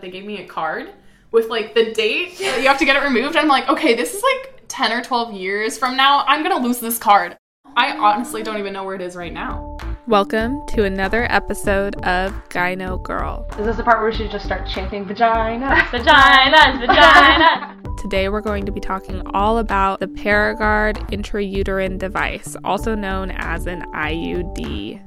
They gave me a card with like the date that you have to get it removed. I'm like, okay, this is like 10 or 12 years from now. I'm gonna lose this card. I honestly don't even know where it is right now. Welcome to another episode of Gyno Girl. Is this the part where we should just start chanting vagina? Vaginas, vaginas. Today we're going to be talking all about the Paragard intrauterine device, also known as an IUD.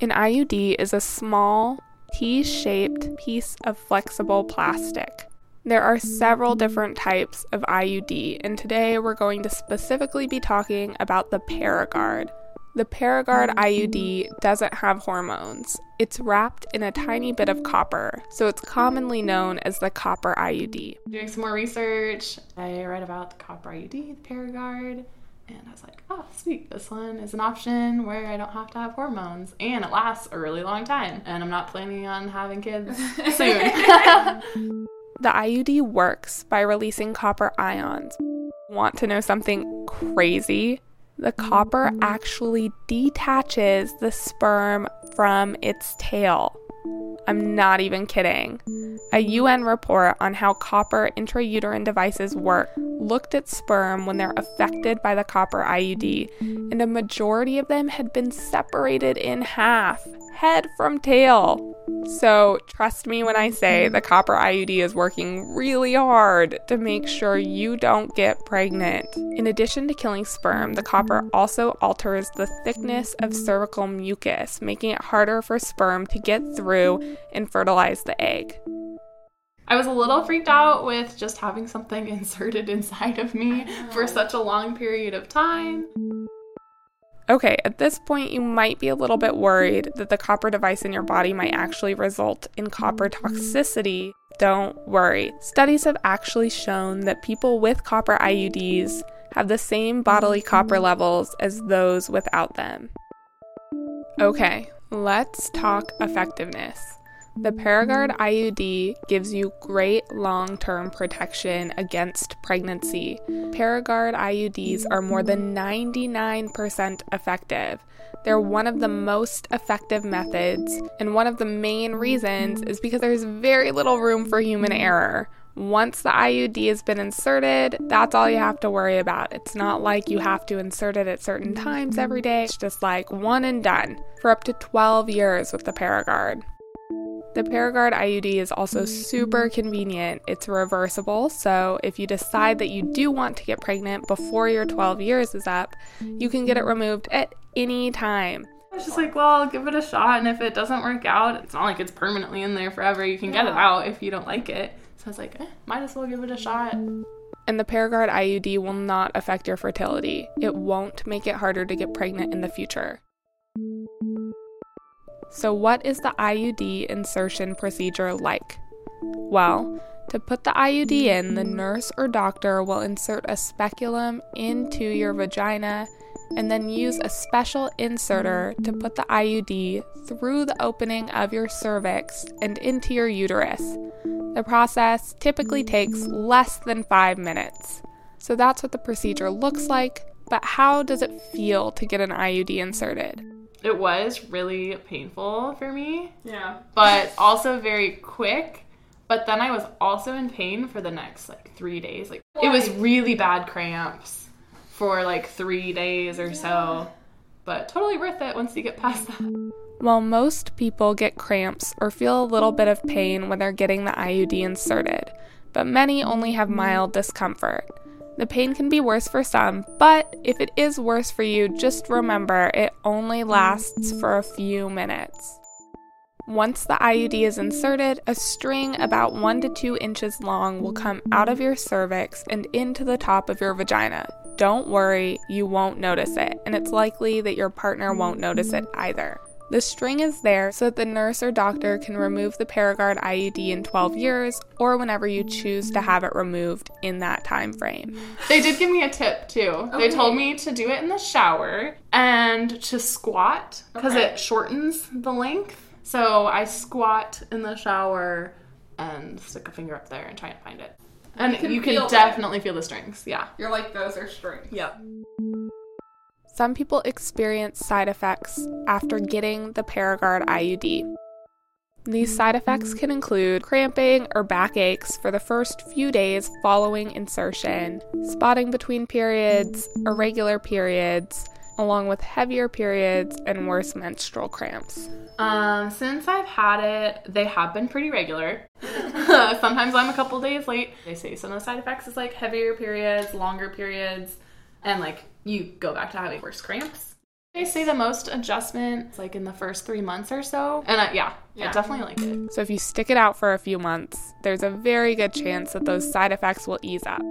An IUD is a small, T shaped piece of flexible plastic. There are several different types of IUD, and today we're going to specifically be talking about the Paragard. The Paragard IUD doesn't have hormones. It's wrapped in a tiny bit of copper, so it's commonly known as the copper IUD. Doing some more research, I read about the copper IUD, the Paragard, and I was like, oh, sweet, this one is an option where I don't have to have hormones, and it lasts a really long time, and I'm not planning on having kids soon. The IUD works by releasing copper ions. Want to know something crazy? The copper actually detaches the sperm from its tail. I'm not even kidding. A UN report on how copper intrauterine devices work looked at sperm when they're affected by the copper IUD, and a majority of them had been separated in half, head from tail. So, trust me when I say the copper IUD is working really hard to make sure you don't get pregnant. In addition to killing sperm, the copper also alters the thickness of cervical mucus, making it harder for sperm to get through and fertilize the egg. I was a little freaked out with just having something inserted inside of me for such a long period of time. Okay, at this point, you might be a little bit worried that the copper device in your body might actually result in copper toxicity. Don't worry. Studies have actually shown that people with copper IUDs have the same bodily copper mm-hmm. levels as those without them. Okay, let's talk effectiveness. The Paragard IUD gives you great long term protection against pregnancy. Paragard IUDs are more than 99% effective. They're one of the most effective methods, and one of the main reasons is because there's very little room for human error. Once the IUD has been inserted, that's all you have to worry about. It's not like you have to insert it at certain times every day, it's just like one and done for up to 12 years with the Paragard. The Paragard IUD is also super convenient. It's reversible, so if you decide that you do want to get pregnant before your 12 years is up, you can get it removed at any time. I was just like, well, I'll give it a shot, and if it doesn't work out, it's not like it's permanently in there forever. You can get it out if you don't like it. So I was like, eh, might as well give it a shot. And the Paragard IUD will not affect your fertility. It won't make it harder to get pregnant in the future. So, what is the IUD insertion procedure like? Well, to put the IUD in, the nurse or doctor will insert a speculum into your vagina and then use a special inserter to put the IUD through the opening of your cervix and into your uterus. The process typically takes less than five minutes. So that's what the procedure looks like, but how does it feel to get an IUD inserted? It was really painful for me, Yeah. but also very quick. But then I was also in pain for the next like three days. Like it was really bad cramps for like three days or so. But totally worth it once you get past that. While most people get cramps or feel a little bit of pain when they're getting the IUD inserted, but many only have mild discomfort. The pain can be worse for some, but if it is worse for you, just remember it only lasts for a few minutes. Once the IUD is inserted, a string about 1 to 2 inches long will come out of your cervix and into the top of your vagina. Don't worry, you won't notice it, and it's likely that your partner won't notice it either. The string is there so that the nurse or doctor can remove the Paragard IUD in 12 years or whenever you choose to have it removed in that time frame. They did give me a tip too. They told me to do it in the shower and to squat because Okay. it shortens the length. So I squat in the shower and stick a finger up there and try and find it. And You can you can feel it. definitely feel the strings. Yeah. You're like, those are strings. Yep. Some people experience side effects after getting the Paragard IUD. These side effects can include cramping or backaches for the first few days following insertion, spotting between periods, irregular periods, along with heavier periods and worse menstrual cramps. Um, since I've had it, they have been pretty regular. Sometimes I'm a couple days late. They say some of the side effects is like heavier periods, longer periods, and like you go back to having worse cramps. They say the most adjustment is like in the first three months or so. And uh, yeah, yeah, I definitely like it. So if you stick it out for a few months, there's a very good chance that those side effects will ease up.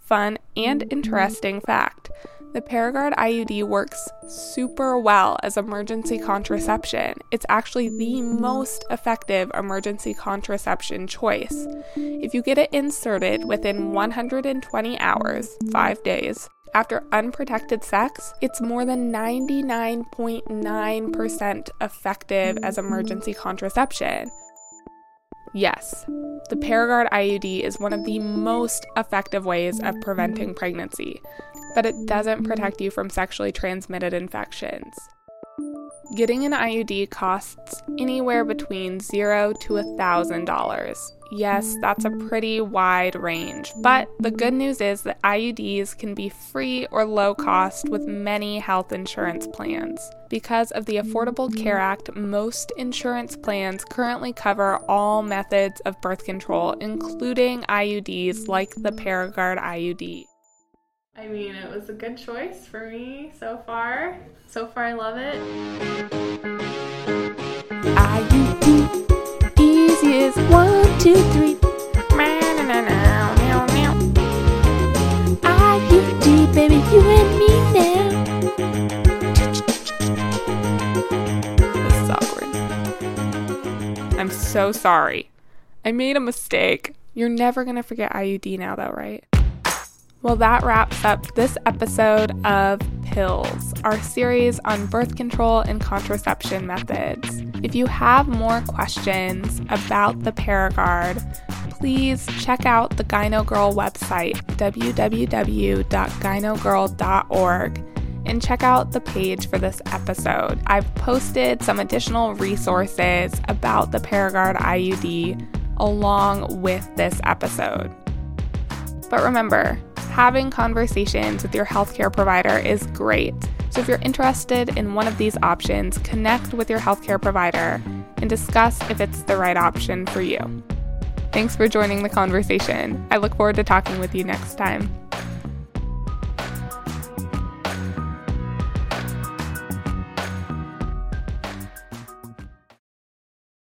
Fun and interesting fact the Paragard IUD works super well as emergency contraception. It's actually the most effective emergency contraception choice. If you get it inserted within 120 hours, 5 days, after unprotected sex, it's more than 99.9% effective as emergency contraception. Yes, the Paragard IUD is one of the most effective ways of preventing pregnancy, but it doesn't protect you from sexually transmitted infections. Getting an IUD costs anywhere between zero to a $1,000. Yes, that's a pretty wide range, but the good news is that IUDs can be free or low cost with many health insurance plans. Because of the Affordable Care Act, most insurance plans currently cover all methods of birth control, including IUDs like the Paragard IUD. I mean, it was a good choice for me so far. So far, I love it. IUD, easy as one, two, three. IUD, baby, you and me now. This is awkward. I'm so sorry. I made a mistake. You're never gonna forget IUD now, though, right? Well, that wraps up this episode of Pills, our series on birth control and contraception methods. If you have more questions about the Paragard, please check out the Gyno Girl website, www.gynogirl.org, and check out the page for this episode. I've posted some additional resources about the Paragard IUD along with this episode. But remember, having conversations with your healthcare provider is great. So if you're interested in one of these options, connect with your healthcare provider and discuss if it's the right option for you. Thanks for joining the conversation. I look forward to talking with you next time.